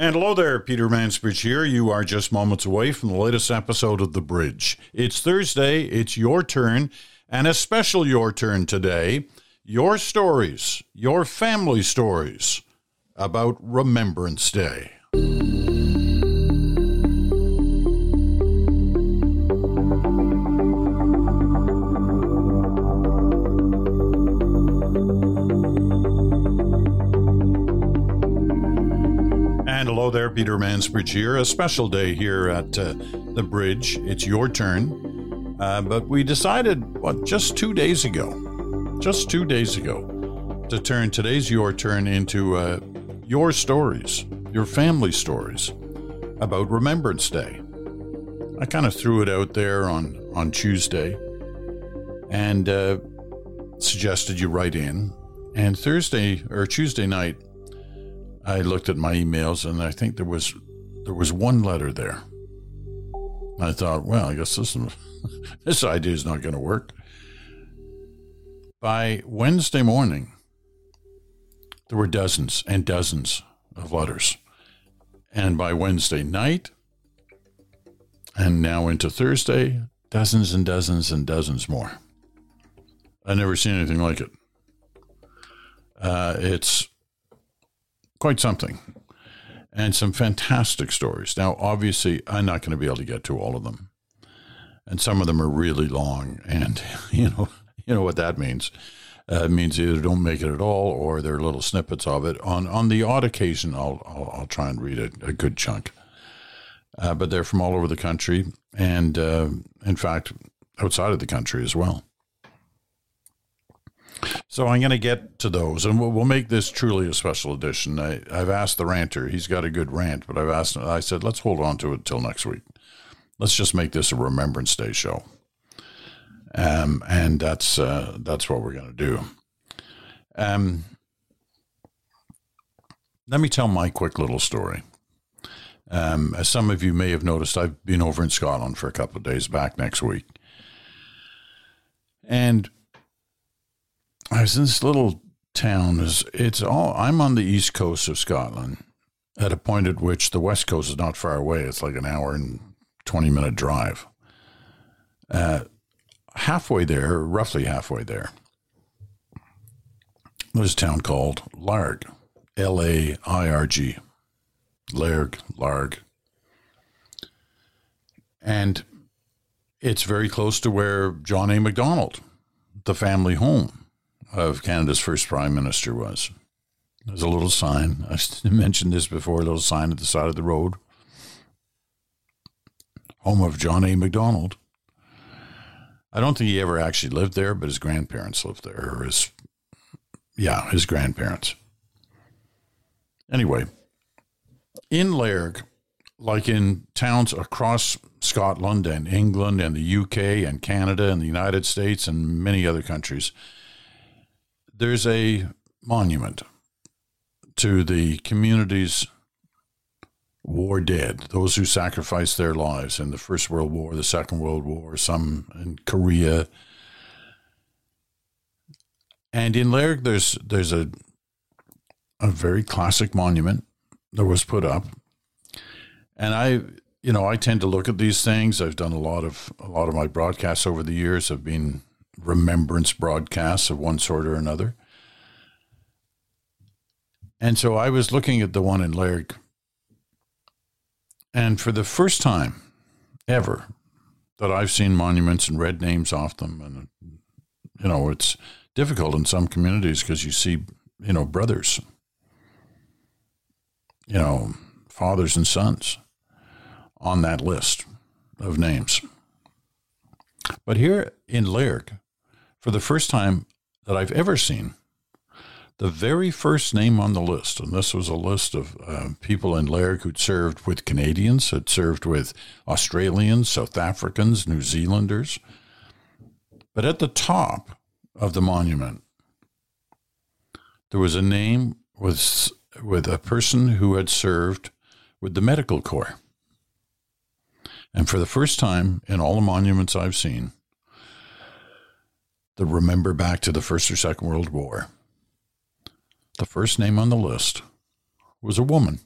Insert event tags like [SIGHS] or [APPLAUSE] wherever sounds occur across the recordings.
And hello there, Peter Mansbridge here. You are just moments away from the latest episode of The Bridge. It's Thursday, it's your turn, and a special your turn today. Your stories, your family stories about Remembrance Day. Hello there, Peter Mansbridge here. A special day here at uh, the bridge. It's your turn. Uh, but we decided, what, just two days ago, just two days ago, to turn today's your turn into uh, your stories, your family stories about Remembrance Day. I kind of threw it out there on, on Tuesday and uh, suggested you write in. And Thursday or Tuesday night, I looked at my emails and I think there was there was one letter there. I thought, well, I guess this [LAUGHS] this idea is not going to work. By Wednesday morning, there were dozens and dozens of letters. And by Wednesday night, and now into Thursday, dozens and dozens and dozens more. I've never seen anything like it. Uh, it's quite something and some fantastic stories. Now, obviously, I'm not going to be able to get to all of them, and some of them are really long, and [LAUGHS] you know, you know what that means. Uh, it means either don't make it at all, or they're little snippets of it. On on the odd occasion, I'll I'll, I'll try and read a, a good chunk, uh, but they're from all over the country, and uh, in fact, outside of the country as well. So I'm going to get to those, and we'll, we'll, make this truly a special edition. I, have asked the ranter; he's got a good rant, but I've asked. I said, let's hold on to it till next week. Let's just make this a Remembrance Day show, um, and that's uh, that's what we're going to do. Um, let me tell my quick little story. Um, as some of you may have noticed, I've been over in Scotland for a couple of days back next week, and I was in this little town. Is it's all I'm on the east coast of Scotland, at a point at which the west coast is not far away. It's like an hour and twenty minute drive. Uh, halfway there, roughly halfway there, there's a town called Larg, L A I R G, Lairg, Larg, and it's very close to where John A. Macdonald, the family home of Canada's first prime minister was. There's a little sign. I [LAUGHS] mentioned this before. A little sign at the side of the road. Home of John A. Macdonald. I don't think he ever actually lived there, but his grandparents lived there, or his, yeah, his grandparents. Anyway, in Lairg, like in towns across Scotland and England and the UK and Canada and the United States and many other countries, there's a monument to the community's war dead, those who sacrificed their lives in the First World War, the Second World War, some in Korea. And in Lairg, there's there's a a very classic monument that was put up. And I you know, I tend to look at these things. I've done a lot of a lot of my broadcasts over the years have been remembrance broadcasts of one sort or another. And so I was looking at the one in Lairg, and for the first time ever that I've seen monuments and read names off them, and you know, it's difficult in some communities because you see, you know, brothers, you know, fathers and sons on that list of names. But here in Lairg, for the first time that I've ever seen, the very first name on the list, and this was a list of uh, people in Lairg who'd served with Canadians, had served with Australians, South Africans, New Zealanders. But at the top of the monument, there was a name with, with a person who had served with the Medical Corps. And for the first time in all the monuments I've seen, remember back to the First or Second World War. The first name on the list was a woman.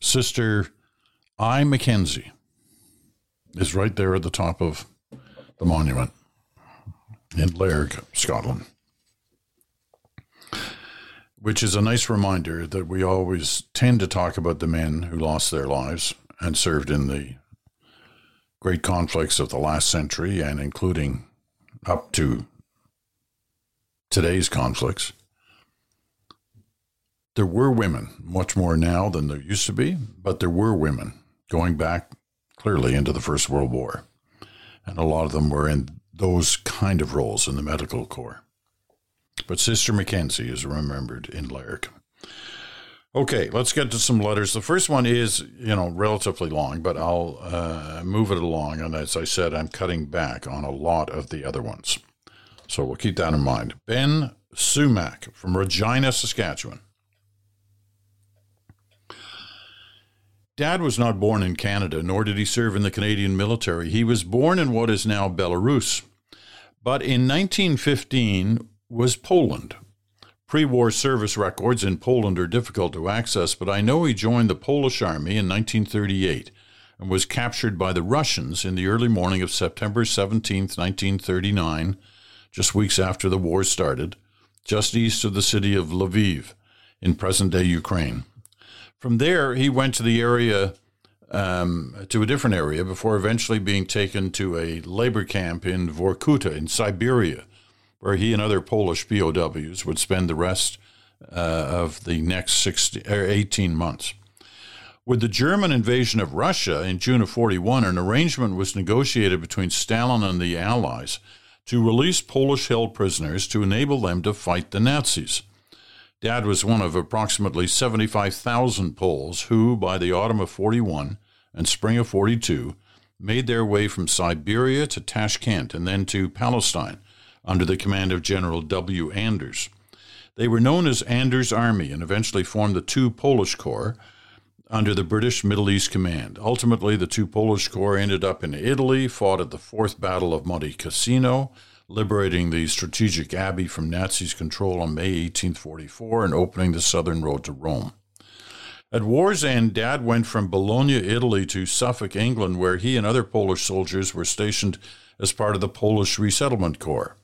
Sister I. Mackenzie is right there at the top of the monument in Lairg, Scotland. Which is a nice reminder that we always tend to talk about the men who lost their lives and served in the great conflicts of the last century and including up to today's conflicts. There were women, much more now than there used to be, but there were women going back clearly into the First World War. And a lot of them were in those kind of roles in the medical corps. But Sister Mackenzie is remembered in Lairg. Okay, let's get to some letters. The first one is, you know, relatively long, but I'll uh, move it along. And as I said, I'm cutting back on a lot of the other ones. So we'll keep that in mind. Ben Sumac from Regina, Saskatchewan. Dad was not born in Canada, nor did he serve in the Canadian military. He was born in what is now Belarus. But in 1915 was Poland. Pre war service records in Poland are difficult to access, but I know he joined the Polish army in 1938 and was captured by the Russians in the early morning of September 17, 1939, just weeks after the war started, just east of the city of Lviv in present day Ukraine. From there, he went to the area, um, to a different area, before eventually being taken to a labor camp in Vorkuta in Siberia where he and other Polish POWs would spend the rest uh, of the next 60, or 18 months. With the German invasion of Russia in June of 41, an arrangement was negotiated between Stalin and the Allies to release Polish held prisoners to enable them to fight the Nazis. Dad was one of approximately 75,000 Poles who, by the autumn of 41 and spring of 42, made their way from Siberia to Tashkent and then to Palestine under the command of General W. Anders. They were known as Anders' Army and eventually formed the two Polish Corps under the British Middle East Command. Ultimately, the two Polish Corps ended up in Italy, fought at the Fourth Battle of Monte Cassino, liberating the strategic abbey from Nazis' control on May 1844 and opening the southern road to Rome. At war's end, Dad went from Bologna, Italy to Suffolk, England, where he and other Polish soldiers were stationed as part of the Polish Resettlement Corps.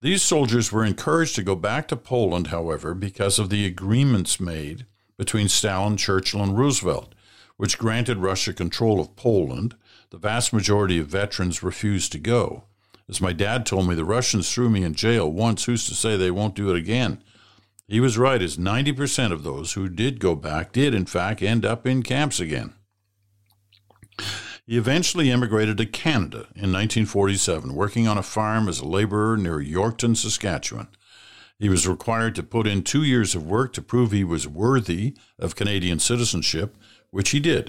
These soldiers were encouraged to go back to Poland, however, because of the agreements made between Stalin, Churchill, and Roosevelt, which granted Russia control of Poland. The vast majority of veterans refused to go. As my dad told me, the Russians threw me in jail once. Who's to say they won't do it again? He was right, as 90% of those who did go back did, in fact, end up in camps again. He eventually immigrated to Canada in 1947, working on a farm as a laborer near Yorkton, Saskatchewan. He was required to put in two years of work to prove he was worthy of Canadian citizenship, which he did.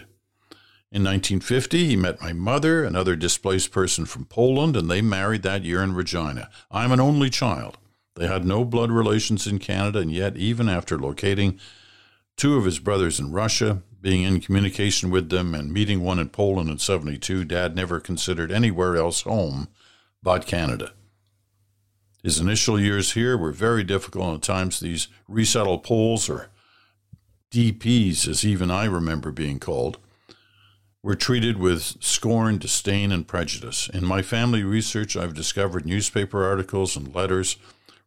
In 1950, he met my mother, another displaced person from Poland, and they married that year in Regina. I'm an only child. They had no blood relations in Canada, and yet, even after locating two of his brothers in Russia, being in communication with them and meeting one in Poland in 72, Dad never considered anywhere else home but Canada. His initial years here were very difficult, and at times these resettled Poles, or DPs as even I remember being called, were treated with scorn, disdain, and prejudice. In my family research, I've discovered newspaper articles and letters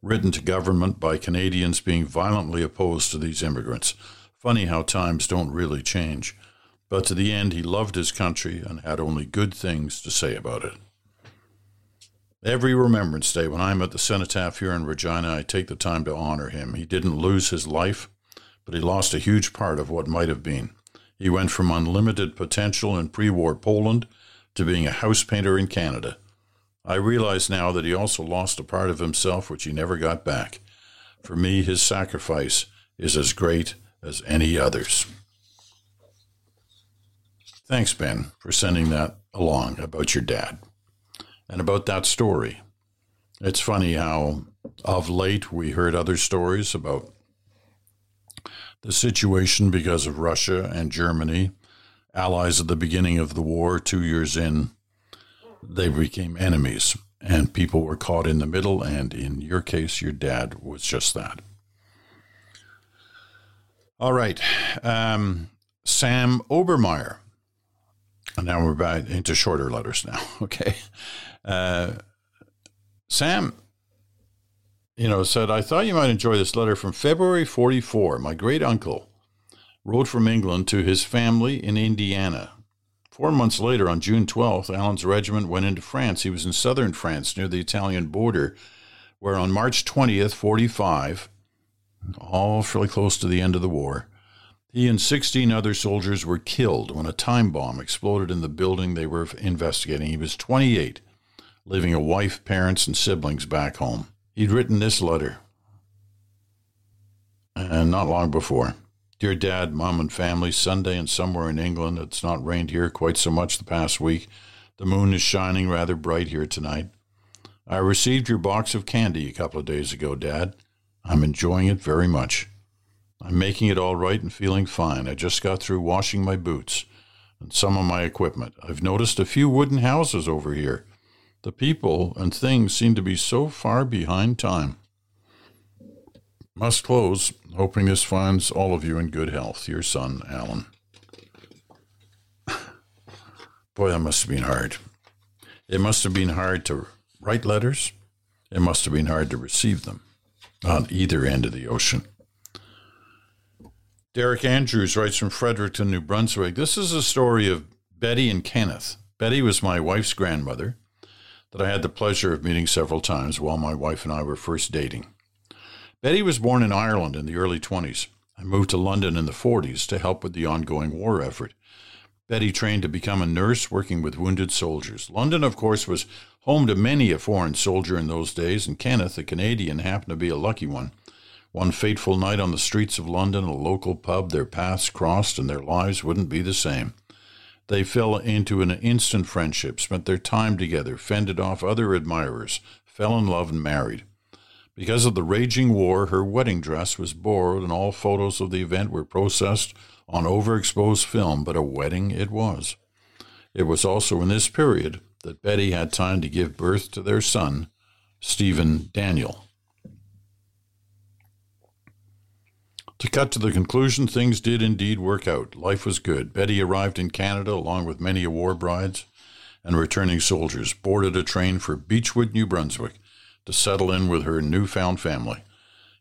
written to government by Canadians being violently opposed to these immigrants. Funny how times don't really change. But to the end, he loved his country and had only good things to say about it. Every Remembrance Day, when I'm at the cenotaph here in Regina, I take the time to honor him. He didn't lose his life, but he lost a huge part of what might have been. He went from unlimited potential in pre war Poland to being a house painter in Canada. I realize now that he also lost a part of himself which he never got back. For me, his sacrifice is as great as any others. Thanks, Ben, for sending that along about your dad and about that story. It's funny how, of late, we heard other stories about the situation because of Russia and Germany, allies at the beginning of the war, two years in, they became enemies, and people were caught in the middle. And in your case, your dad was just that. All right. Um, Sam Obermeyer. And now we're back into shorter letters now. [LAUGHS] Okay. Uh, Sam, you know, said, I thought you might enjoy this letter from February 44. My great uncle wrote from England to his family in Indiana. Four months later, on June 12th, Alan's regiment went into France. He was in southern France near the Italian border, where on March 20th, 45, all fairly close to the end of the war, he and 16 other soldiers were killed when a time bomb exploded in the building they were investigating. He was 28, leaving a wife, parents, and siblings back home. He'd written this letter, and not long before. Dear Dad, Mom, and family, Sunday and somewhere in England. It's not rained here quite so much the past week. The moon is shining rather bright here tonight. I received your box of candy a couple of days ago, Dad. I'm enjoying it very much. I'm making it all right and feeling fine. I just got through washing my boots and some of my equipment. I've noticed a few wooden houses over here. The people and things seem to be so far behind time. Must close, hoping this finds all of you in good health. Your son, Alan. [SIGHS] Boy, that must have been hard. It must have been hard to write letters. It must have been hard to receive them on either end of the ocean. Derek Andrews writes from Fredericton, New Brunswick. This is a story of Betty and Kenneth. Betty was my wife's grandmother that I had the pleasure of meeting several times while my wife and I were first dating. Betty was born in Ireland in the early 20s. I moved to London in the 40s to help with the ongoing war effort. Betty trained to become a nurse working with wounded soldiers. London, of course, was home to many a foreign soldier in those days, and Kenneth, a Canadian, happened to be a lucky one. One fateful night on the streets of London, a local pub, their paths crossed and their lives wouldn't be the same. They fell into an instant friendship, spent their time together, fended off other admirers, fell in love, and married. Because of the raging war, her wedding dress was borrowed, and all photos of the event were processed on overexposed film, but a wedding it was. It was also in this period that Betty had time to give birth to their son, Stephen Daniel. To cut to the conclusion, things did indeed work out. Life was good. Betty arrived in Canada along with many war brides and returning soldiers, boarded a train for Beechwood, New Brunswick, to settle in with her newfound family.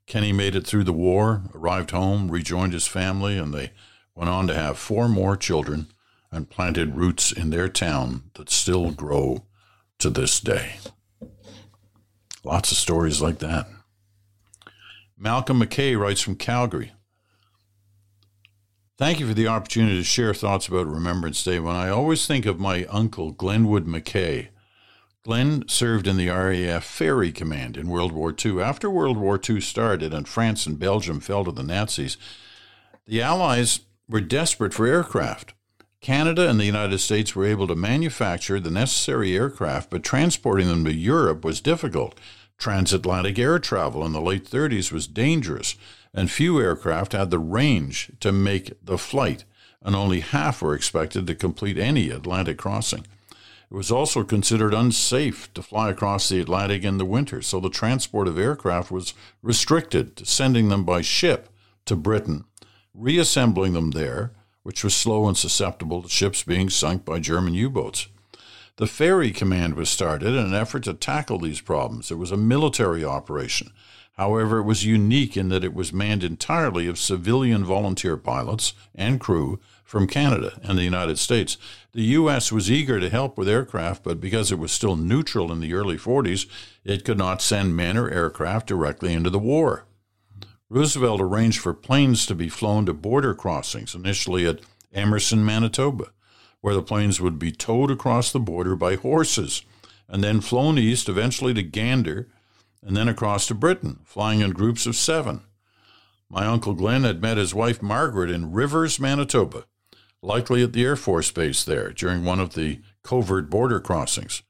Kenny made it through the war, arrived home, rejoined his family, and they went on to have four more children and planted roots in their town that still grow to this day. Lots of stories like that. Malcolm McKay writes from Calgary. Thank you for the opportunity to share thoughts about Remembrance Day. When I always think of my uncle, Glenwood McKay, Glenn served in the RAF Ferry Command in World War II. After World War II started and France and Belgium fell to the Nazis, the Allies were desperate for aircraft. Canada and the United States were able to manufacture the necessary aircraft, but transporting them to Europe was difficult. Transatlantic air travel in the late 30s was dangerous, and few aircraft had the range to make the flight, and only half were expected to complete any Atlantic crossing. It was also considered unsafe to fly across the Atlantic in the winter, so the transport of aircraft was restricted to sending them by ship to Britain, reassembling them there, which was slow and susceptible to ships being sunk by German U boats. The Ferry Command was started in an effort to tackle these problems. It was a military operation. However, it was unique in that it was manned entirely of civilian volunteer pilots and crew from Canada and the United States. The U.S. was eager to help with aircraft, but because it was still neutral in the early 40s, it could not send men or aircraft directly into the war. Roosevelt arranged for planes to be flown to border crossings, initially at Emerson, Manitoba where the planes would be towed across the border by horses and then flown east, eventually to Gander, and then across to Britain, flying in groups of seven. My uncle Glenn had met his wife Margaret in Rivers, Manitoba, likely at the Air Force Base there during one of the covert border crossings.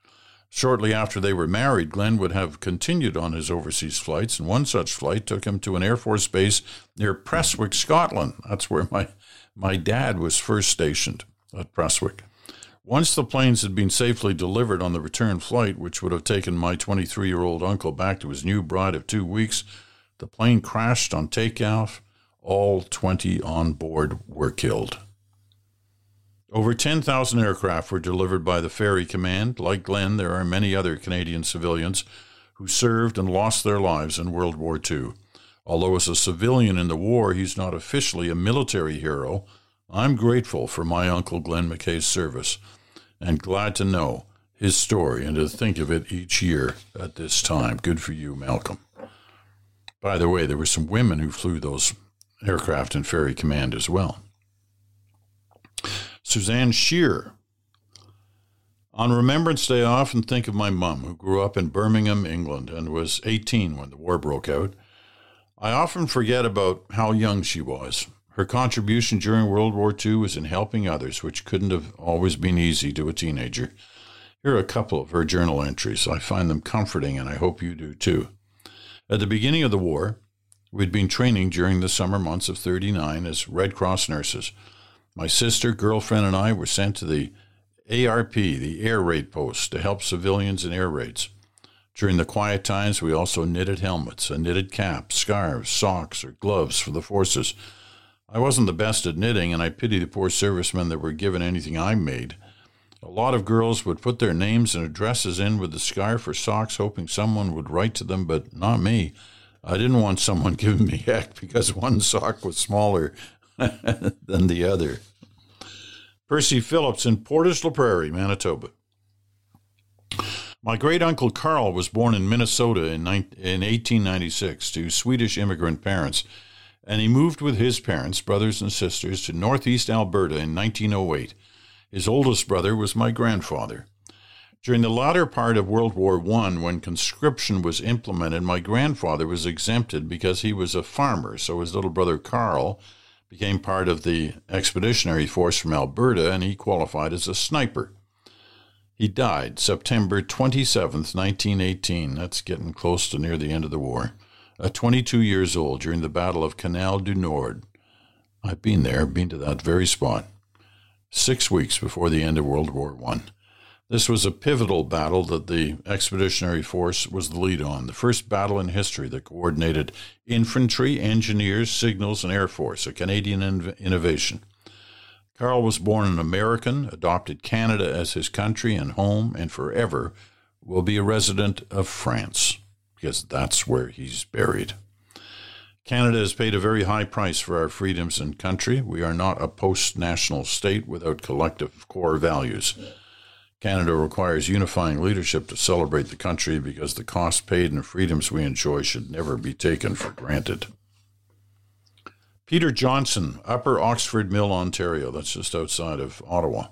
Shortly after they were married, Glenn would have continued on his overseas flights, and one such flight took him to an Air Force base near Prestwick, Scotland. That's where my, my dad was first stationed at Prestwick. Once the planes had been safely delivered on the return flight, which would have taken my 23 year old uncle back to his new bride of two weeks, the plane crashed on takeoff. All 20 on board were killed. Over 10,000 aircraft were delivered by the Ferry Command. Like Glenn, there are many other Canadian civilians who served and lost their lives in World War II. Although as a civilian in the war, he's not officially a military hero, I'm grateful for my Uncle Glenn McKay's service and glad to know his story and to think of it each year at this time. Good for you, Malcolm. By the way, there were some women who flew those aircraft in Ferry Command as well. Suzanne Shear. On Remembrance Day, I often think of my mum, who grew up in Birmingham, England, and was 18 when the war broke out. I often forget about how young she was. Her contribution during World War II was in helping others, which couldn't have always been easy to a teenager. Here are a couple of her journal entries. I find them comforting, and I hope you do too. At the beginning of the war, we'd been training during the summer months of 39 as Red Cross nurses. My sister, girlfriend, and I were sent to the ARP, the air raid post, to help civilians in air raids. During the quiet times, we also knitted helmets, a knitted cap, scarves, socks, or gloves for the forces. I wasn't the best at knitting, and I pity the poor servicemen that were given anything I made. A lot of girls would put their names and addresses in with the scarf or socks, hoping someone would write to them, but not me. I didn't want someone [LAUGHS] giving me heck because one sock was smaller [LAUGHS] than the other. Percy Phillips in Portage la Prairie, Manitoba. My great uncle Carl was born in Minnesota in, 1896 to Swedish immigrant parents, and he moved with his parents, brothers and sisters, to northeast Alberta in 1908. His oldest brother was my grandfather. During the latter part of World War I, when conscription was implemented, my grandfather was exempted because he was a farmer, so his little brother Carl became part of the expeditionary force from Alberta and he qualified as a sniper. He died September 27, 1918. That's getting close to near the end of the war. At 22 years old during the Battle of Canal du Nord. I've been there, been to that very spot. Six weeks before the end of World War I. This was a pivotal battle that the Expeditionary Force was the lead on, the first battle in history that coordinated infantry, engineers, signals, and air force, a Canadian innovation. Carl was born an American, adopted Canada as his country and home, and forever will be a resident of France, because that's where he's buried. Canada has paid a very high price for our freedoms and country. We are not a post national state without collective core values. Canada requires unifying leadership to celebrate the country because the costs paid and freedoms we enjoy should never be taken for granted. Peter Johnson, Upper Oxford Mill, Ontario. That's just outside of Ottawa.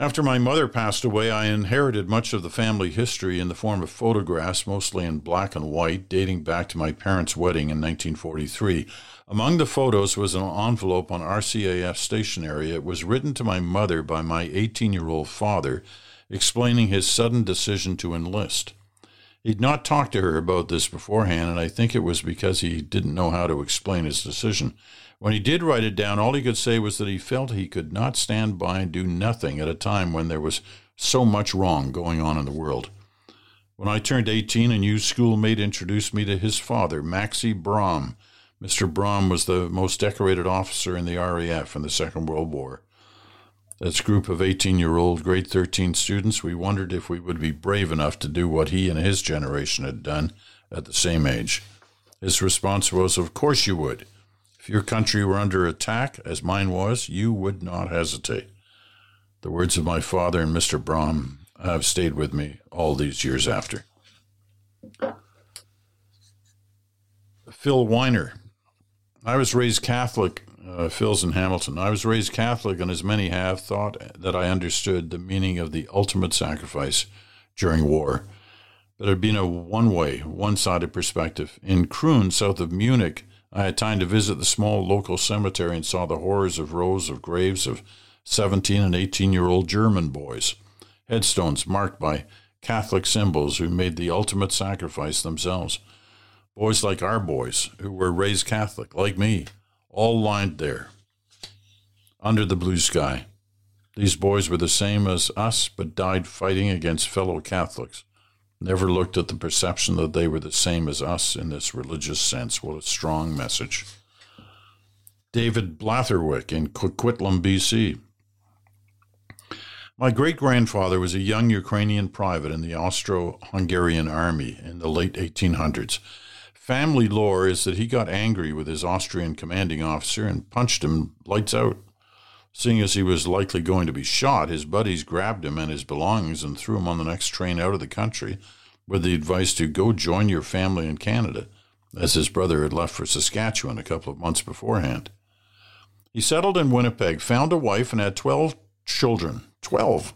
After my mother passed away, I inherited much of the family history in the form of photographs, mostly in black and white, dating back to my parents' wedding in 1943. Among the photos was an envelope on RCAF stationery. It was written to my mother by my 18 year old father, explaining his sudden decision to enlist. He'd not talked to her about this beforehand, and I think it was because he didn't know how to explain his decision. When he did write it down, all he could say was that he felt he could not stand by and do nothing at a time when there was so much wrong going on in the world. When I turned 18, a new schoolmate introduced me to his father, Maxie Brom, Mr. Brom was the most decorated officer in the RAF in the Second World War. This group of 18 year old grade 13 students, we wondered if we would be brave enough to do what he and his generation had done at the same age. His response was, Of course you would. Your country were under attack, as mine was, you would not hesitate. The words of my father and Mr. Brom have stayed with me all these years after. Phil Weiner, I was raised Catholic. Uh, Phil's in Hamilton. I was raised Catholic, and as many have, thought that I understood the meaning of the ultimate sacrifice during war. But it had been a one way, one sided perspective. In Krun, south of Munich, I had time to visit the small local cemetery and saw the horrors of rows of graves of 17 and 18 year old German boys, headstones marked by Catholic symbols who made the ultimate sacrifice themselves. Boys like our boys, who were raised Catholic, like me, all lined there under the blue sky. These boys were the same as us, but died fighting against fellow Catholics. Never looked at the perception that they were the same as us in this religious sense. What a strong message. David Blatherwick in Coquitlam, BC. My great grandfather was a young Ukrainian private in the Austro Hungarian army in the late 1800s. Family lore is that he got angry with his Austrian commanding officer and punched him lights out. Seeing as he was likely going to be shot, his buddies grabbed him and his belongings and threw him on the next train out of the country with the advice to go join your family in Canada, as his brother had left for Saskatchewan a couple of months beforehand. He settled in Winnipeg, found a wife, and had 12 children. 12!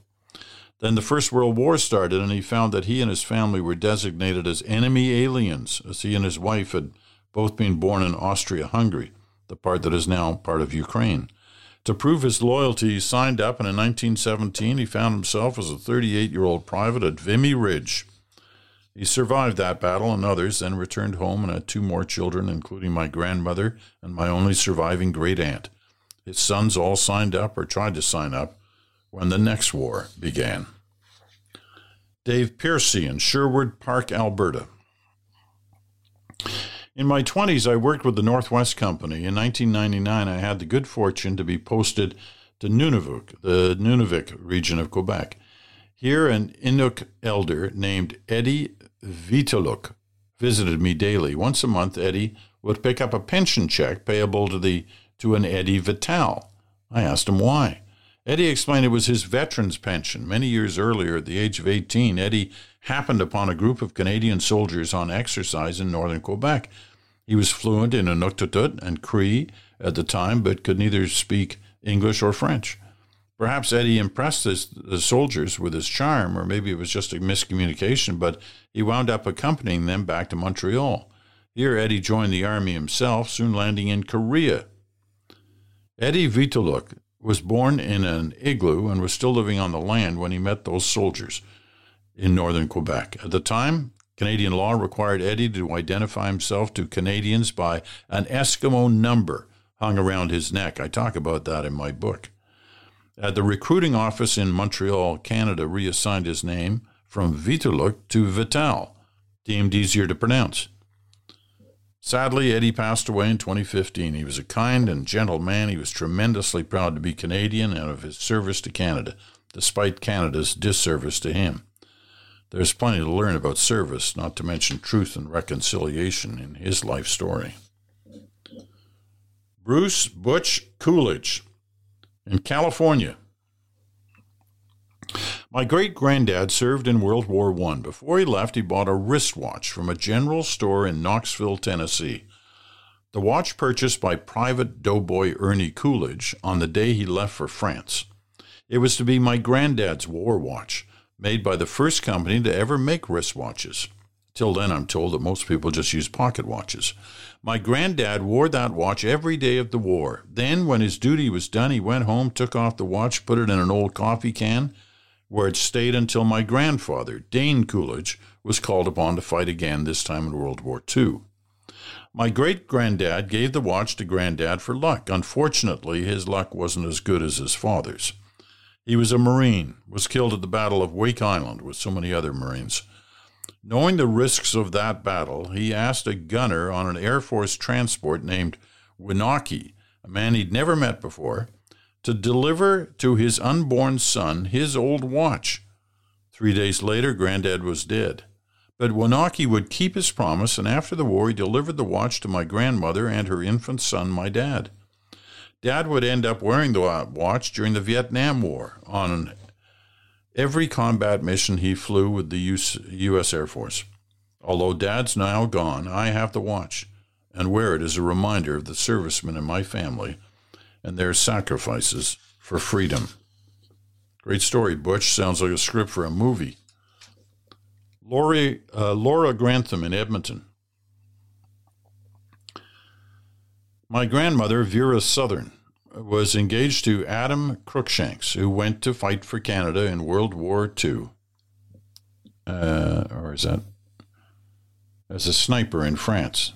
Then the First World War started, and he found that he and his family were designated as enemy aliens, as he and his wife had both been born in Austria Hungary, the part that is now part of Ukraine. To prove his loyalty, he signed up, and in 1917 he found himself as a 38 year old private at Vimy Ridge. He survived that battle and others, then returned home and had two more children, including my grandmother and my only surviving great aunt. His sons all signed up or tried to sign up, when the next war began. Dave Piercy in Sherwood Park, Alberta. In my 20s, I worked with the Northwest Company. In 1999, I had the good fortune to be posted to Nunavut, the Nunavik region of Quebec. Here, an Inuk elder named Eddie Vituluk visited me daily. Once a month, Eddie would pick up a pension check payable to the to an Eddie Vital. I asked him why. Eddie explained it was his veteran's pension. Many years earlier, at the age of 18, Eddie happened upon a group of Canadian soldiers on exercise in northern Quebec. He was fluent in Inuktitut and Cree at the time, but could neither speak English or French. Perhaps Eddie impressed his, the soldiers with his charm, or maybe it was just a miscommunication, but he wound up accompanying them back to Montreal. Here, Eddie joined the army himself, soon landing in Korea. Eddie Vituluk was born in an igloo and was still living on the land when he met those soldiers in northern Quebec. At the time, Canadian law required Eddie to identify himself to Canadians by an Eskimo number hung around his neck. I talk about that in my book. At the recruiting office in Montreal, Canada reassigned his name from Vituluk to Vital, deemed easier to pronounce. Sadly, Eddie passed away in 2015. He was a kind and gentle man. He was tremendously proud to be Canadian and of his service to Canada, despite Canada's disservice to him. There's plenty to learn about service, not to mention truth and reconciliation in his life story. Bruce Butch Coolidge in California my great granddad served in World War I. Before he left, he bought a wristwatch from a general store in Knoxville, Tennessee. The watch purchased by Private Doughboy Ernie Coolidge on the day he left for France. It was to be my granddad's war watch, made by the first company to ever make wristwatches. Till then, I'm told that most people just use pocket watches. My granddad wore that watch every day of the war. Then, when his duty was done, he went home, took off the watch, put it in an old coffee can, where it stayed until my grandfather, Dane Coolidge, was called upon to fight again, this time in World War II. My great granddad gave the watch to granddad for luck. Unfortunately, his luck wasn't as good as his father's. He was a Marine, was killed at the Battle of Wake Island with so many other Marines. Knowing the risks of that battle, he asked a gunner on an Air Force transport named Winocki, a man he'd never met before, to deliver to his unborn son his old watch. Three days later, Granddad was dead. But Winocki would keep his promise, and after the war, he delivered the watch to my grandmother and her infant son, my dad. Dad would end up wearing the watch during the Vietnam War on every combat mission he flew with the U.S. Air Force. Although Dad's now gone, I have the watch and wear it as a reminder of the servicemen in my family and their sacrifices for freedom. Great story, Butch. Sounds like a script for a movie. Lori, uh, Laura Grantham in Edmonton. My grandmother, Vera Southern, was engaged to Adam Cruikshanks, who went to fight for Canada in World War II. Uh, or is that as a sniper in France?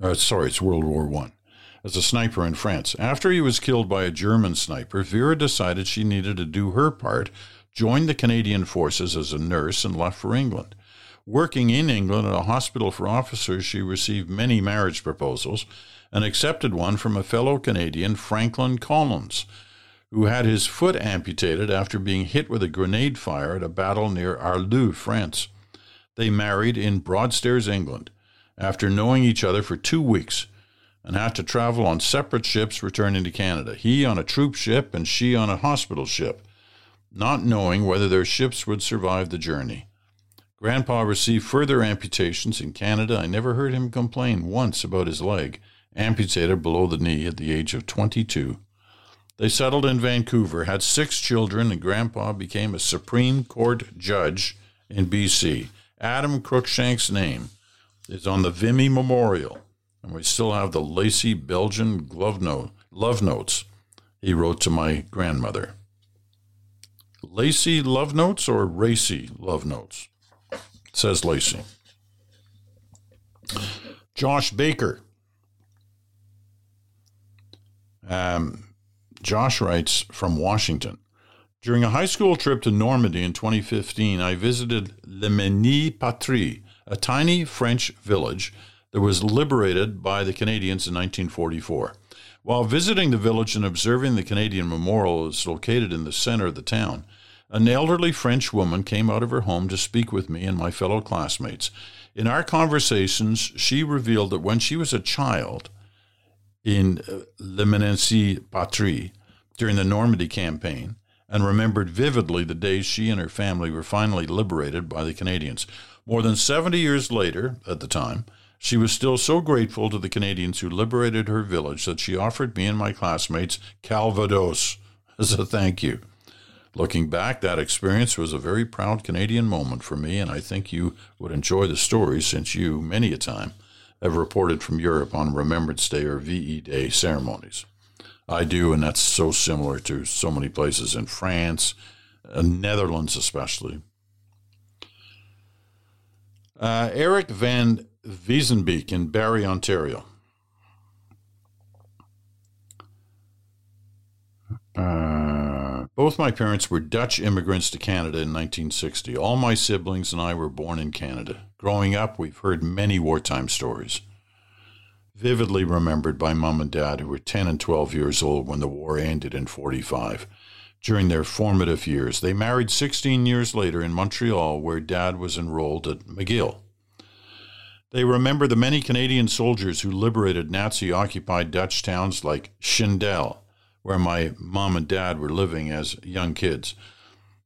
Uh, sorry, it's World War One as a sniper in France. After he was killed by a German sniper, Vera decided she needed to do her part, joined the Canadian forces as a nurse, and left for England. Working in England at a hospital for officers, she received many marriage proposals and accepted one from a fellow Canadian, Franklin Collins, who had his foot amputated after being hit with a grenade fire at a battle near Arleux, France. They married in Broadstairs, England, after knowing each other for two weeks and had to travel on separate ships returning to Canada, he on a troop ship and she on a hospital ship, not knowing whether their ships would survive the journey. Grandpa received further amputations in Canada. I never heard him complain once about his leg, amputated below the knee at the age of 22. They settled in Vancouver, had six children, and Grandpa became a Supreme Court judge in BC. Adam Cruikshank's name is on the Vimy Memorial, and we still have the lacy Belgian glove note, love notes he wrote to my grandmother. Lacy love notes or racy love notes? Says Lacy. Josh Baker. Um, Josh writes from Washington. During a high school trip to Normandy in 2015, I visited Le Mesnil Patry, a tiny French village that was liberated by the Canadians in 1944. While visiting the village and observing the Canadian memorial is located in the center of the town, an elderly French woman came out of her home to speak with me and my fellow classmates. In our conversations, she revealed that when she was a child in uh, Le Mesnil Patry during the Normandy campaign, and remembered vividly the days she and her family were finally liberated by the Canadians. More than 70 years later, at the time, she was still so grateful to the Canadians who liberated her village that she offered me and my classmates Calvados as a thank you. Looking back, that experience was a very proud Canadian moment for me, and I think you would enjoy the story since you, many a time, have reported from Europe on Remembrance Day or VE Day ceremonies. I do, and that's so similar to so many places in France, uh, Netherlands especially. Uh, Eric Van Wiesenbeek in Barrie, Ontario. Uh, both my parents were Dutch immigrants to Canada in 1960. All my siblings and I were born in Canada. Growing up, we've heard many wartime stories. Vividly remembered by mom and dad, who were 10 and 12 years old when the war ended in 45. During their formative years, they married 16 years later in Montreal, where dad was enrolled at McGill. They remember the many Canadian soldiers who liberated Nazi occupied Dutch towns like Schijndel, where my mom and dad were living as young kids.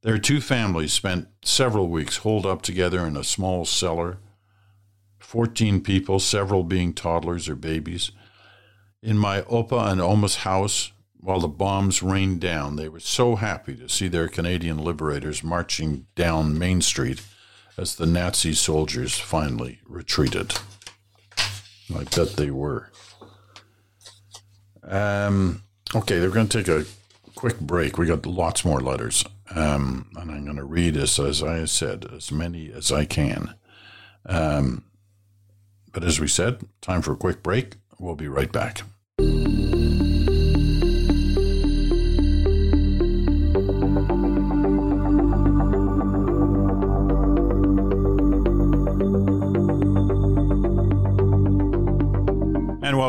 Their two families spent several weeks holed up together in a small cellar, 14 people, several being toddlers or babies. In my Opa and Oma's house, while the bombs rained down, they were so happy to see their Canadian liberators marching down Main Street as the Nazi soldiers finally retreated. I bet they were. Um, okay, they're going to take a quick break. We got lots more letters, um, and I'm going to read as as I said as many as I can. Um, but as we said, time for a quick break. We'll be right back.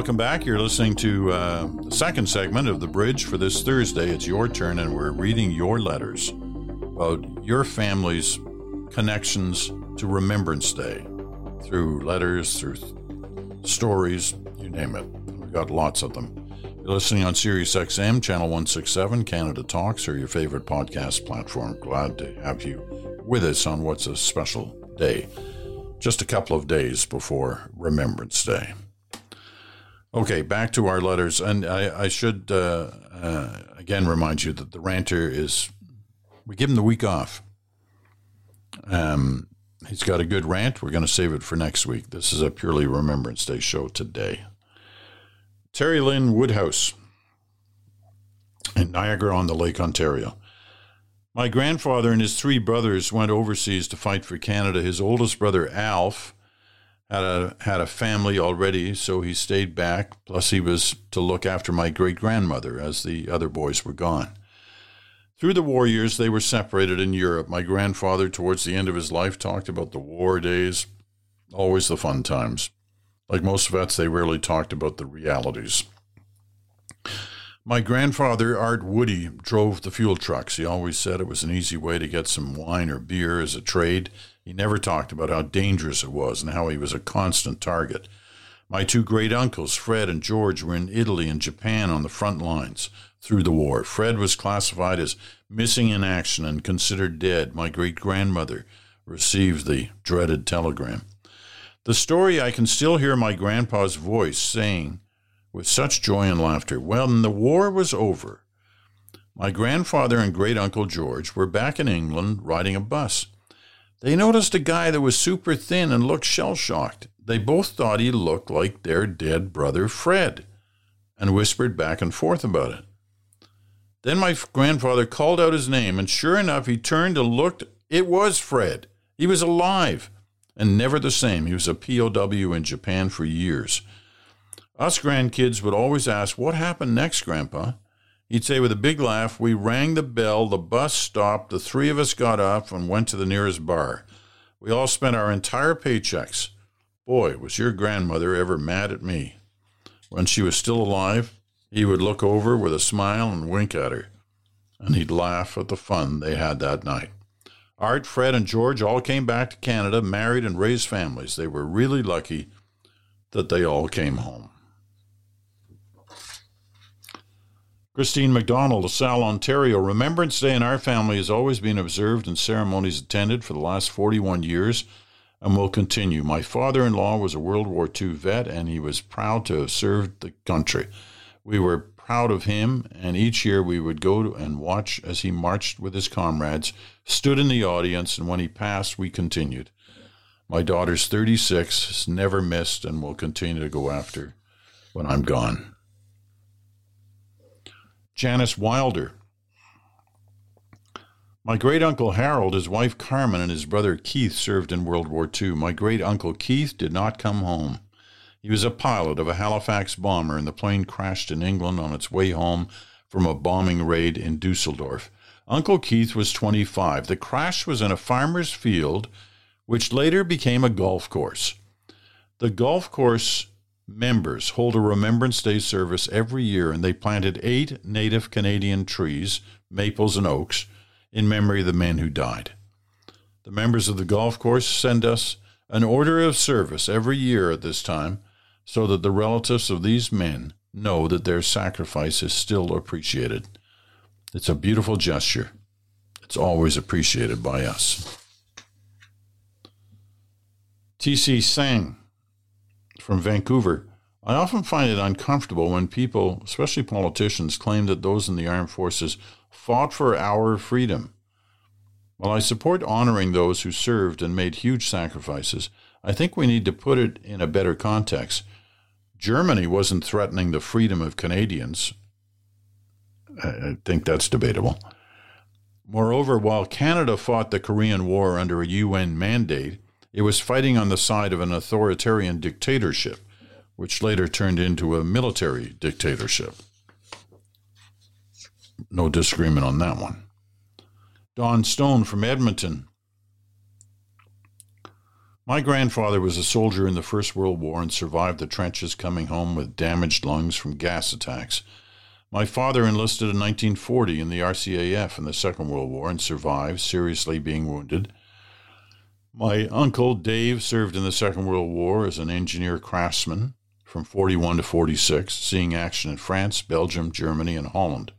Welcome back. You're listening to uh, the second segment of The Bridge for this Thursday. It's your turn, and we're reading your letters about your family's connections to Remembrance Day through letters, through stories, you name it. We've got lots of them. You're listening on Sirius XM, Channel 167, Canada Talks, or your favorite podcast platform. Glad to have you with us on what's a special day, just a couple of days before Remembrance Day. Okay, back to our letters. And I, I should uh, uh, again remind you that the ranter is, we give him the week off. Um, He's got a good rant. We're going to save it for next week. This is a purely Remembrance Day show today. Terry Lynn Woodhouse in Niagara on the Lake, Ontario. My grandfather and his three brothers went overseas to fight for Canada. His oldest brother, Alf, had a, had a family already, so he stayed back. Plus, he was to look after my great grandmother as the other boys were gone. Through the war years, they were separated in Europe. My grandfather, towards the end of his life, talked about the war days, always the fun times. Like most vets, they rarely talked about the realities. My grandfather, Art Woody, drove the fuel trucks. He always said it was an easy way to get some wine or beer as a trade. He never talked about how dangerous it was and how he was a constant target. My two great uncles, Fred and George, were in Italy and Japan on the front lines through the war. Fred was classified as missing in action and considered dead. My great grandmother received the dreaded telegram. The story I can still hear my grandpa's voice saying with such joy and laughter, When the war was over, my grandfather and great uncle George were back in England riding a bus. They noticed a guy that was super thin and looked shell shocked. They both thought he looked like their dead brother Fred and whispered back and forth about it. Then my grandfather called out his name, and sure enough, he turned and looked. It was Fred. He was alive and never the same. He was a POW in Japan for years. Us grandkids would always ask, What happened next, Grandpa? He'd say with a big laugh, We rang the bell, the bus stopped, the three of us got off and went to the nearest bar. We all spent our entire paychecks. Boy, was your grandmother ever mad at me. When she was still alive, he would look over with a smile and wink at her, and he'd laugh at the fun they had that night. Art, Fred, and George all came back to Canada, married, and raised families. They were really lucky that they all came home. Christine McDonald, LaSalle, Ontario. Remembrance Day in our family has always been observed and ceremonies attended for the last 41 years and will continue. My father in law was a World War II vet and he was proud to have served the country. We were proud of him, and each year we would go and watch as he marched with his comrades, stood in the audience, and when he passed, we continued. My daughter's 36, has never missed, and will continue to go after when I'm gone. Janice Wilder. My great uncle Harold, his wife Carmen, and his brother Keith served in World War II. My great uncle Keith did not come home. He was a pilot of a Halifax bomber, and the plane crashed in England on its way home from a bombing raid in Dusseldorf. Uncle Keith was 25. The crash was in a farmer's field, which later became a golf course. The golf course members hold a Remembrance Day service every year, and they planted eight native Canadian trees, maples and oaks, in memory of the men who died. The members of the golf course send us an order of service every year at this time so that the relatives of these men know that their sacrifice is still appreciated. It's a beautiful gesture. It's always appreciated by us. T.C. Sang from Vancouver. I often find it uncomfortable when people, especially politicians, claim that those in the armed forces fought for our freedom. While I support honoring those who served and made huge sacrifices, I think we need to put it in a better context. Germany wasn't threatening the freedom of Canadians. I think that's debatable. Moreover, while Canada fought the Korean War under a UN mandate, it was fighting on the side of an authoritarian dictatorship, which later turned into a military dictatorship. No disagreement on that one. Don Stone from Edmonton. My grandfather was a soldier in the First World War and survived the trenches coming home with damaged lungs from gas attacks. My father enlisted in 1940 in the RCAF in the Second World War and survived, seriously being wounded. My uncle Dave served in the Second World War as an engineer craftsman from 41 to 46, seeing action in France, Belgium, Germany, and Holland.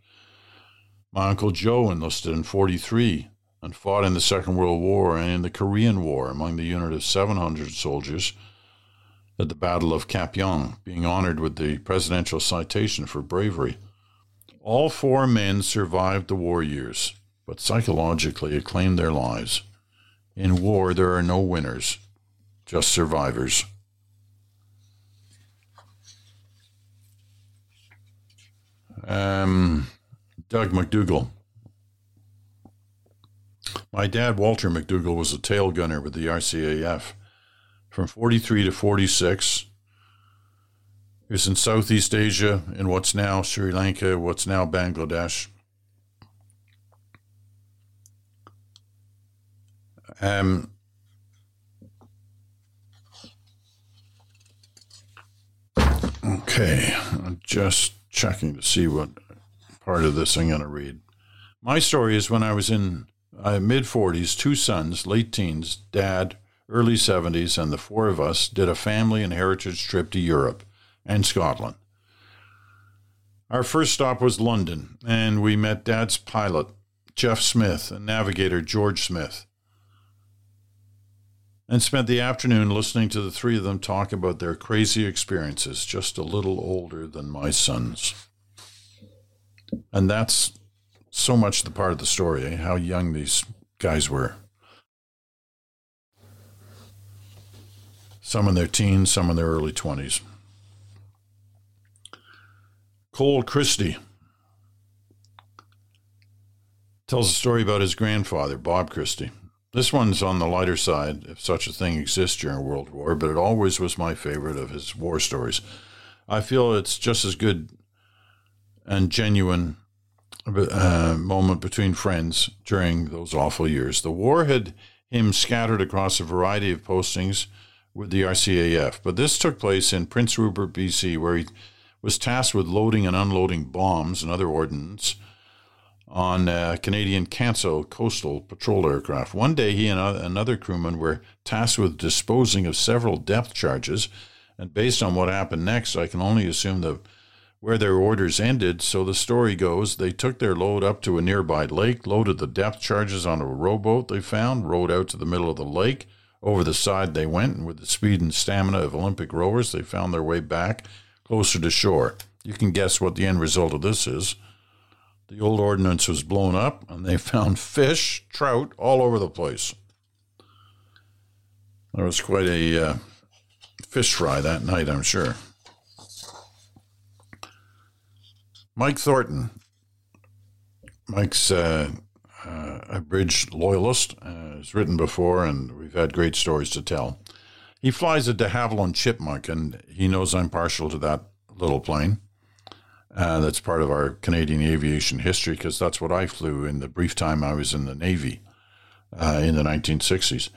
My uncle Joe enlisted in 43 and fought in the Second World War and in the Korean War among the unit of 700 soldiers at the Battle of Kapyong, being honored with the Presidential Citation for bravery. All four men survived the war years, but psychologically it claimed their lives. In war, there are no winners, just survivors. Um, Doug McDougall. My dad, Walter McDougall, was a tail gunner with the RCAF from 43 to 46. He was in Southeast Asia, in what's now Sri Lanka, what's now Bangladesh. Um, Okay, I'm just checking to see what part of this I'm going to read. My story is when I was in uh, mid 40s, two sons, late teens, dad, early 70s, and the four of us did a family and heritage trip to Europe and Scotland. Our first stop was London, and we met Dad's pilot, Jeff Smith, and navigator George Smith, and spent the afternoon listening to the three of them talk about their crazy experiences, just a little older than my sons. And that's so much the part of the story, eh? how young these guys were. Some in their teens, some in their early 20s. Cole Christie tells a story about his grandfather, Bob Christie. This one's on the lighter side, if such a thing exists during World War, but it always was my favorite of his war stories. I feel it's just as good and genuine uh, moment between friends during those awful years. The war had him scattered across a variety of postings with the RCAF, but this took place in Prince Rupert, BC, where he was tasked with loading and unloading bombs and other ordnance on uh, Canadian Canso coastal patrol aircraft. One day, he and another crewman were tasked with disposing of several depth charges, and based on what happened next, I can only assume that where their orders ended. So the story goes they took their load up to a nearby lake, loaded the depth charges on a rowboat they found, rowed out to the middle of the lake. Over the side they went, and with the speed and stamina of Olympic rowers, they found their way back closer to shore. You can guess what the end result of this is. The old ordnance was blown up, and they found fish, trout, all over the place. There was quite a uh, fish fry that night, I'm sure. Mike Thornton. Mike's uh, uh, a bridge loyalist, uh, written before, and we've had great stories to tell. He flies a de Havilland Chipmunk, and he knows I'm partial to that little plane. Uh, that's part of our Canadian aviation history because that's what I flew in the brief time I was in the Navy uh, in the 1960s.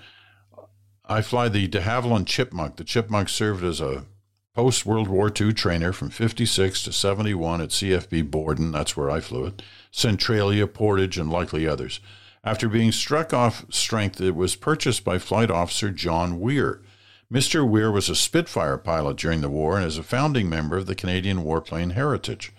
I fly the de Havilland Chipmunk. The Chipmunk served as a post World War II trainer from 56 to 71 at CFB Borden. That's where I flew it. Centralia, Portage, and likely others. After being struck off strength, it was purchased by Flight Officer John Weir Mr. Weir was a Spitfire pilot during the war and is a founding member of the Canadian Warplane Heritage.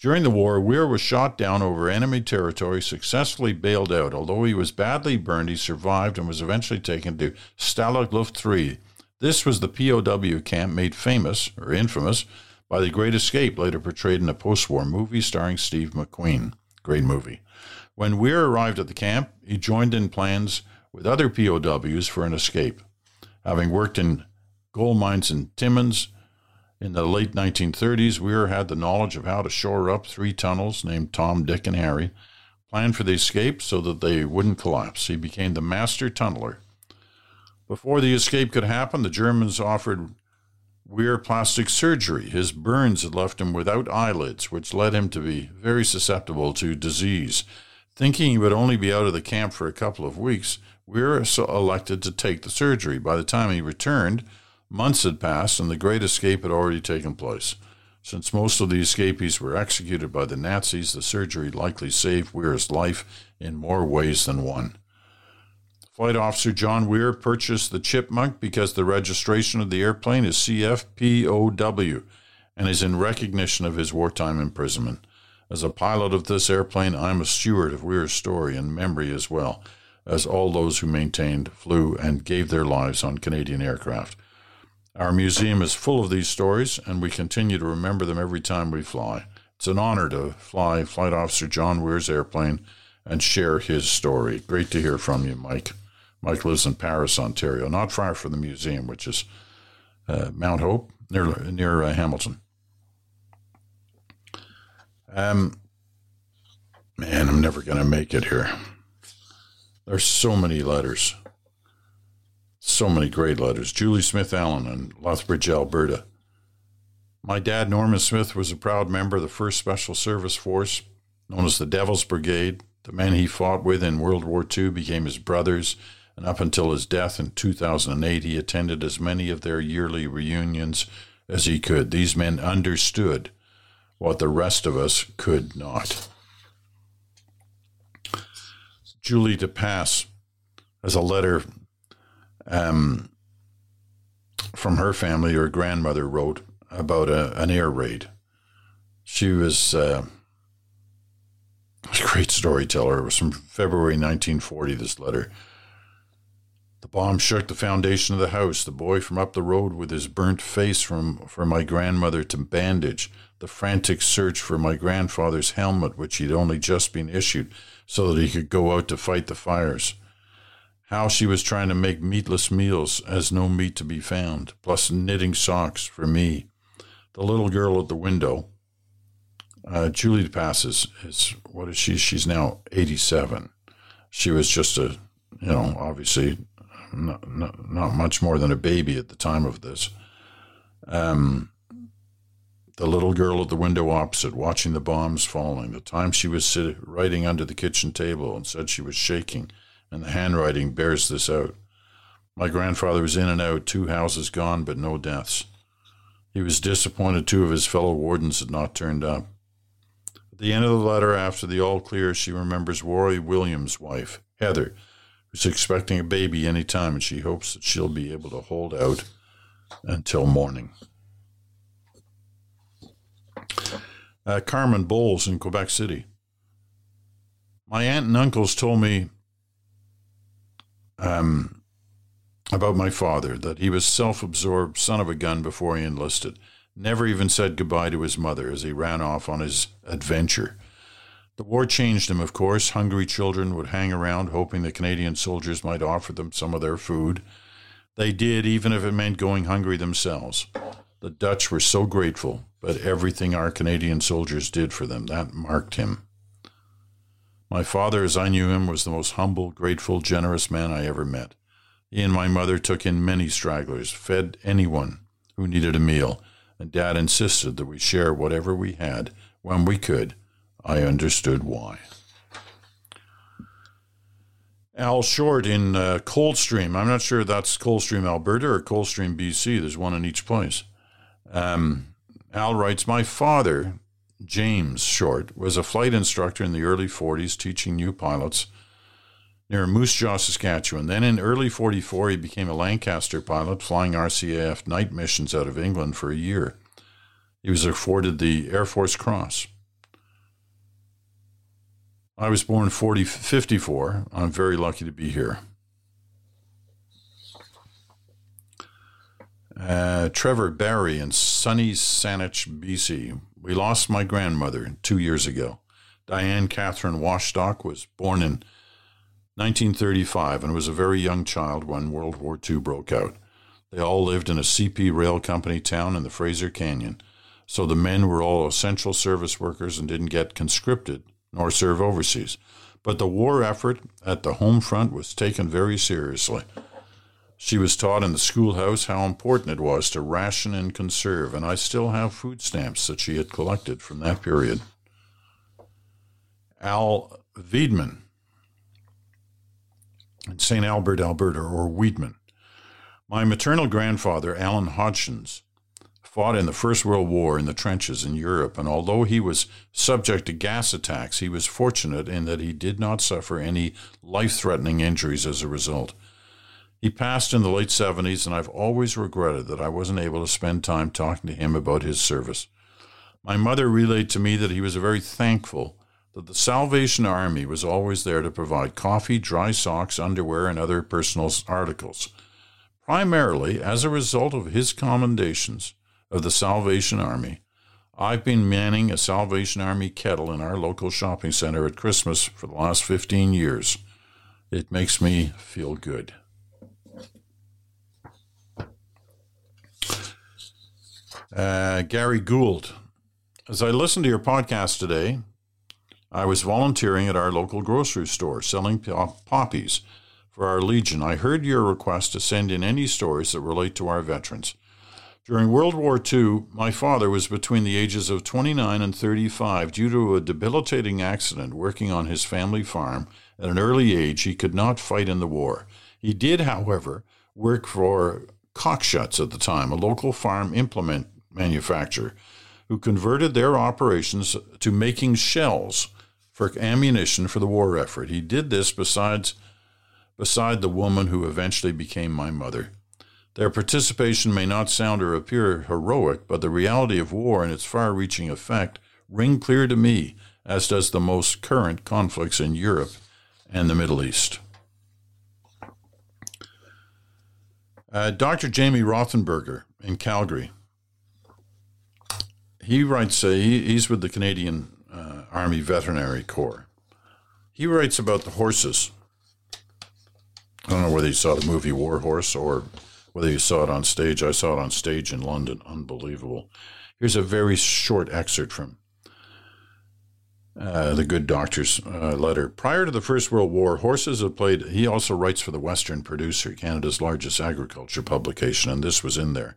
During the war, Weir was shot down over enemy territory, successfully bailed out. Although he was badly burned, he survived and was eventually taken to Stalag Luft 3. This was the POW camp made famous, or infamous, by The Great Escape, later portrayed in a post war movie starring Steve McQueen. Great movie. When Weir arrived at the camp, he joined in plans with other POWs for an escape. Having worked in gold mines in Timmins in the late 1930s, Weir had the knowledge of how to shore up three tunnels named Tom, Dick, and Harry, planned for the escape so that they wouldn't collapse. He became the master tunneler. Before the escape could happen, the Germans offered Weir plastic surgery. His burns had left him without eyelids, which led him to be very susceptible to disease. Thinking he would only be out of the camp for a couple of weeks, Weir elected to take the surgery. By the time he returned, months had passed and the great escape had already taken place. Since most of the escapees were executed by the Nazis, the surgery likely saved Weir's life in more ways than one. Flight Officer John Weir purchased the Chipmunk because the registration of the airplane is CFPOW and is in recognition of his wartime imprisonment. As a pilot of this airplane, I'm a steward of Weir's story and memory as well as all those who maintained, flew, and gave their lives on Canadian aircraft. Our museum is full of these stories, and we continue to remember them every time we fly. It's an honor to fly Flight Officer John Weir's airplane and share his story. Great to hear from you, Mike. Mike lives in Paris, Ontario, not far from the museum, which is uh, Mount Hope, near near uh, Hamilton. Um, man, I'm never going to make it here. There's so many letters. So many great letters. Julie Smith Allen in Lethbridge, Alberta. My dad, Norman Smith, was a proud member of the 1st Special Service Force, known as the Devil's Brigade. The men he fought with in World War II became his brothers, and up until his death in 2008, he attended as many of their yearly reunions as he could. These men understood what the rest of us could not. Julie DePass has a letter um, from her family. Her grandmother wrote about a, an air raid. She was uh, a great storyteller. It was from February 1940, this letter. The bomb shook the foundation of the house. The boy from up the road with his burnt face from for my grandmother to bandage. The frantic search for my grandfather's helmet, which he'd only just been issued, so that he could go out to fight the fires. How she was trying to make meatless meals as no meat to be found, plus knitting socks for me. The little girl at the window, uh, Julie passes is what is she? She's now 87. She was just a, you know, obviously not, not, not much more than a baby at the time of this. Um, the little girl at the window opposite, watching the bombs falling. The time she was writing under the kitchen table and said she was shaking, and the handwriting bears this out. My grandfather was in and out, two houses gone, but no deaths. He was disappointed two of his fellow wardens had not turned up. At the end of the letter, after the all clear, she remembers Roy Williams' wife, Heather, who's expecting a baby any time, and she hopes that she'll be able to hold out until morning. Uh, Carmen Bowles in Quebec City. My aunt and uncles told me um, about my father that he was self-absorbed son of a gun before he enlisted never even said goodbye to his mother as he ran off on his adventure. The war changed him, of course. Hungry children would hang around, hoping the Canadian soldiers might offer them some of their food. They did, even if it meant going hungry themselves. The Dutch were so grateful, but everything our Canadian soldiers did for them, that marked him. My father, as I knew him, was the most humble, grateful, generous man I ever met. He and my mother took in many stragglers, fed anyone who needed a meal, and Dad insisted that we share whatever we had when we could. I understood why. Al Short in uh, Coldstream. I'm not sure that's Coldstream, Alberta or Coldstream, BC. There's one in each place. Um, Al writes My father, James Short, was a flight instructor in the early 40s teaching new pilots near Moose Jaw, Saskatchewan. Then in early 44, he became a Lancaster pilot, flying RCAF night missions out of England for a year. He was afforded the Air Force Cross. I was born 40, 54. I'm very lucky to be here. Uh, Trevor Barry in sunny Saanich, BC. We lost my grandmother two years ago. Diane Catherine Washstock was born in 1935 and was a very young child when World War II broke out. They all lived in a CP Rail Company town in the Fraser Canyon, so the men were all essential service workers and didn't get conscripted nor serve overseas. But the war effort at the home front was taken very seriously. She was taught in the schoolhouse how important it was to ration and conserve, and I still have food stamps that she had collected from that period. Al Wiedman in St. Albert, Alberta, or Weedman. My maternal grandfather, Alan Hodgins, fought in the First World War in the trenches in Europe, and although he was subject to gas attacks, he was fortunate in that he did not suffer any life threatening injuries as a result. He passed in the late 70s, and I've always regretted that I wasn't able to spend time talking to him about his service. My mother relayed to me that he was very thankful that the Salvation Army was always there to provide coffee, dry socks, underwear, and other personal articles. Primarily as a result of his commendations of the Salvation Army, I've been manning a Salvation Army kettle in our local shopping center at Christmas for the last 15 years. It makes me feel good. Uh, Gary Gould. As I listened to your podcast today, I was volunteering at our local grocery store selling poppies for our Legion. I heard your request to send in any stories that relate to our veterans. During World War II, my father was between the ages of 29 and 35 due to a debilitating accident working on his family farm. At an early age, he could not fight in the war. He did, however, work for Cockshutt's at the time, a local farm implement manufacturer who converted their operations to making shells for ammunition for the war effort. He did this besides beside the woman who eventually became my mother. Their participation may not sound or appear heroic, but the reality of war and its far reaching effect ring clear to me, as does the most current conflicts in Europe and the Middle East. Uh, Dr. Jamie Rothenberger in Calgary. He writes, uh, he, he's with the Canadian uh, Army Veterinary Corps. He writes about the horses. I don't know whether you saw the movie War Horse or whether you saw it on stage. I saw it on stage in London. Unbelievable. Here's a very short excerpt from uh, the Good Doctor's uh, letter. Prior to the First World War, horses had played. He also writes for the Western Producer, Canada's largest agriculture publication, and this was in there.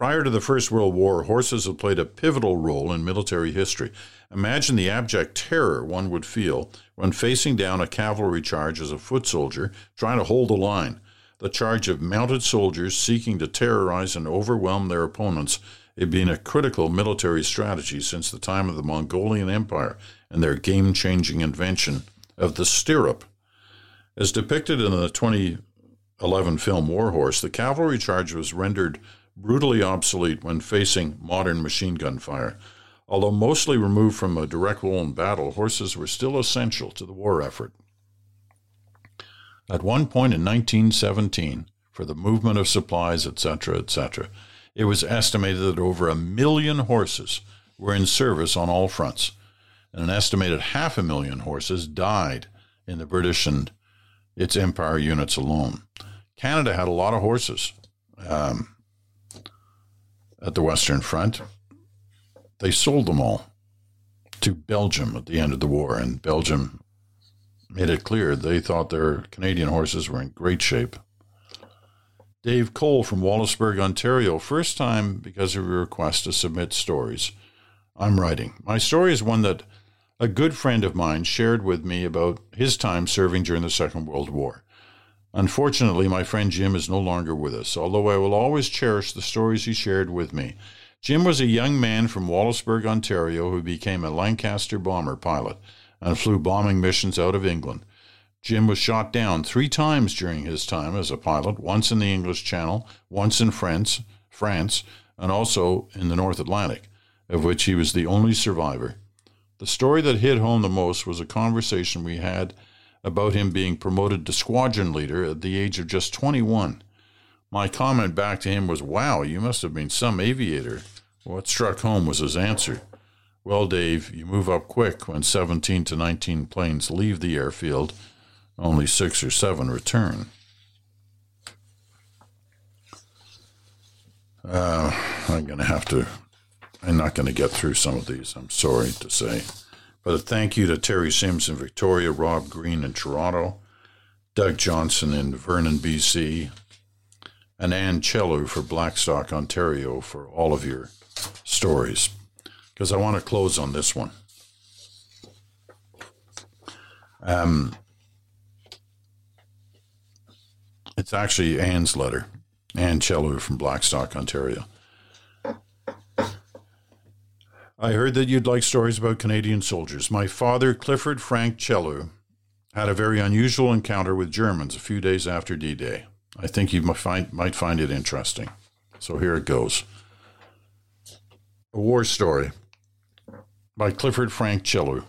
Prior to the First World War, horses had played a pivotal role in military history. Imagine the abject terror one would feel when facing down a cavalry charge as a foot soldier trying to hold the line. The charge of mounted soldiers seeking to terrorize and overwhelm their opponents had been a critical military strategy since the time of the Mongolian Empire and their game changing invention of the stirrup. As depicted in the 2011 film War Horse, the cavalry charge was rendered brutally obsolete when facing modern machine gun fire. Although mostly removed from a direct role in battle, horses were still essential to the war effort. At one point in 1917, for the movement of supplies, etc., etc., it was estimated that over a million horses were in service on all fronts, and an estimated half a million horses died in the British and its empire units alone. Canada had a lot of horses. Um, at the Western Front. They sold them all to Belgium at the end of the war, and Belgium made it clear they thought their Canadian horses were in great shape. Dave Cole from Wallaceburg, Ontario, first time because of your request to submit stories. I'm writing. My story is one that a good friend of mine shared with me about his time serving during the Second World War. Unfortunately, my friend Jim is no longer with us, although I will always cherish the stories he shared with me. Jim was a young man from Wallaceburg, Ontario, who became a Lancaster bomber pilot and flew bombing missions out of England. Jim was shot down three times during his time as a pilot, once in the English Channel, once in France, France, and also in the North Atlantic, of which he was the only survivor. The story that hit home the most was a conversation we had about him being promoted to squadron leader at the age of just 21. My comment back to him was, Wow, you must have been some aviator. What struck home was his answer. Well, Dave, you move up quick when 17 to 19 planes leave the airfield, only six or seven return. Uh, I'm going to have to, I'm not going to get through some of these, I'm sorry to say. But a thank you to Terry Sims in Victoria, Rob Green in Toronto, Doug Johnson in Vernon, BC, and Ann Chellu for Blackstock, Ontario, for all of your stories. Because I want to close on this one. Um, it's actually Ann's letter, Ann Chellu from Blackstock, Ontario. I heard that you'd like stories about Canadian soldiers. My father, Clifford Frank Chellu, had a very unusual encounter with Germans a few days after D Day. I think you might find, might find it interesting. So here it goes A War Story by Clifford Frank Chellu.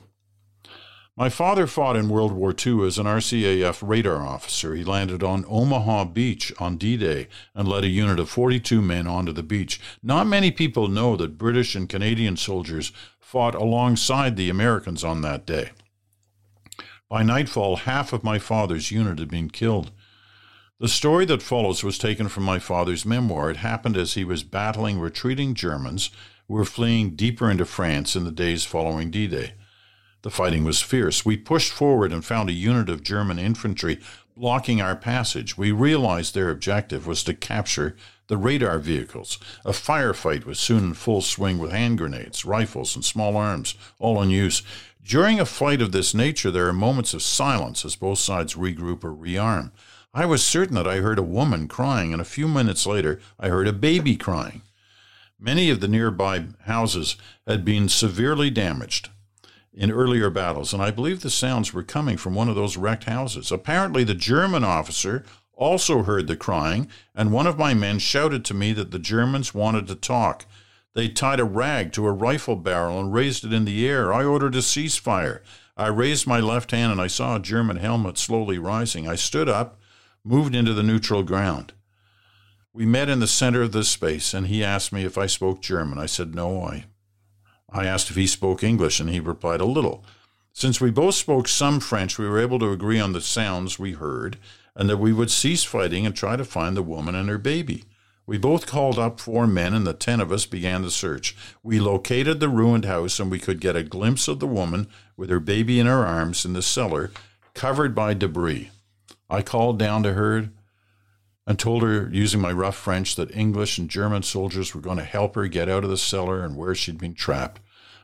My father fought in World War II as an RCAF radar officer. He landed on Omaha Beach on D Day and led a unit of 42 men onto the beach. Not many people know that British and Canadian soldiers fought alongside the Americans on that day. By nightfall, half of my father's unit had been killed. The story that follows was taken from my father's memoir. It happened as he was battling retreating Germans who were fleeing deeper into France in the days following D Day. The fighting was fierce. We pushed forward and found a unit of German infantry blocking our passage. We realized their objective was to capture the radar vehicles. A firefight was soon in full swing with hand grenades, rifles, and small arms, all in use. During a fight of this nature, there are moments of silence as both sides regroup or rearm. I was certain that I heard a woman crying, and a few minutes later, I heard a baby crying. Many of the nearby houses had been severely damaged in earlier battles, and I believe the sounds were coming from one of those wrecked houses. Apparently, the German officer also heard the crying, and one of my men shouted to me that the Germans wanted to talk. They tied a rag to a rifle barrel and raised it in the air. I ordered a ceasefire. I raised my left hand and I saw a German helmet slowly rising. I stood up, moved into the neutral ground. We met in the center of this space, and he asked me if I spoke German. I said no, I I asked if he spoke English, and he replied a little. Since we both spoke some French, we were able to agree on the sounds we heard and that we would cease fighting and try to find the woman and her baby. We both called up four men, and the ten of us began the search. We located the ruined house, and we could get a glimpse of the woman with her baby in her arms in the cellar, covered by debris. I called down to her and told her, using my rough French, that English and German soldiers were going to help her get out of the cellar and where she'd been trapped.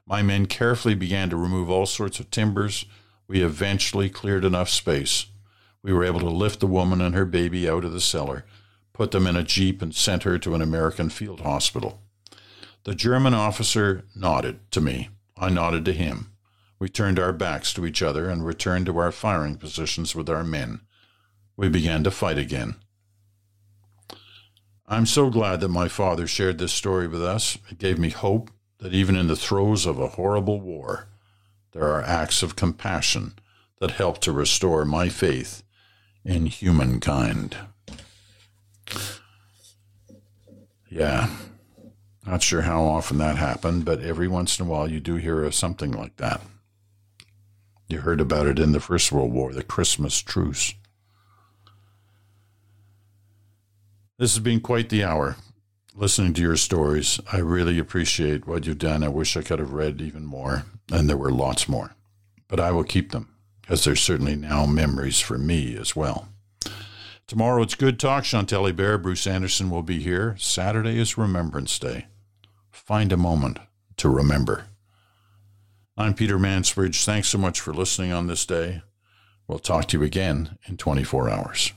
My men carefully began to remove all sorts of timbers. We eventually cleared enough space. We were able to lift the woman and her baby out of the cellar, put them in a jeep, and sent her to an American field hospital. The German officer nodded to me. I nodded to him. We turned our backs to each other and returned to our firing positions with our men. We began to fight again. I'm so glad that my father shared this story with us. It gave me hope that even in the throes of a horrible war, there are acts of compassion that help to restore my faith in humankind. Yeah, not sure how often that happened, but every once in a while you do hear of something like that. You heard about it in the First World War, the Christmas truce. This has been quite the hour. Listening to your stories, I really appreciate what you've done. I wish I could have read even more, and there were lots more. But I will keep them, as they're certainly now memories for me as well. Tomorrow it's Good Talk. Chantal Hébert, Bruce Anderson will be here. Saturday is Remembrance Day. Find a moment to remember. I'm Peter Mansbridge. Thanks so much for listening on this day. We'll talk to you again in 24 hours.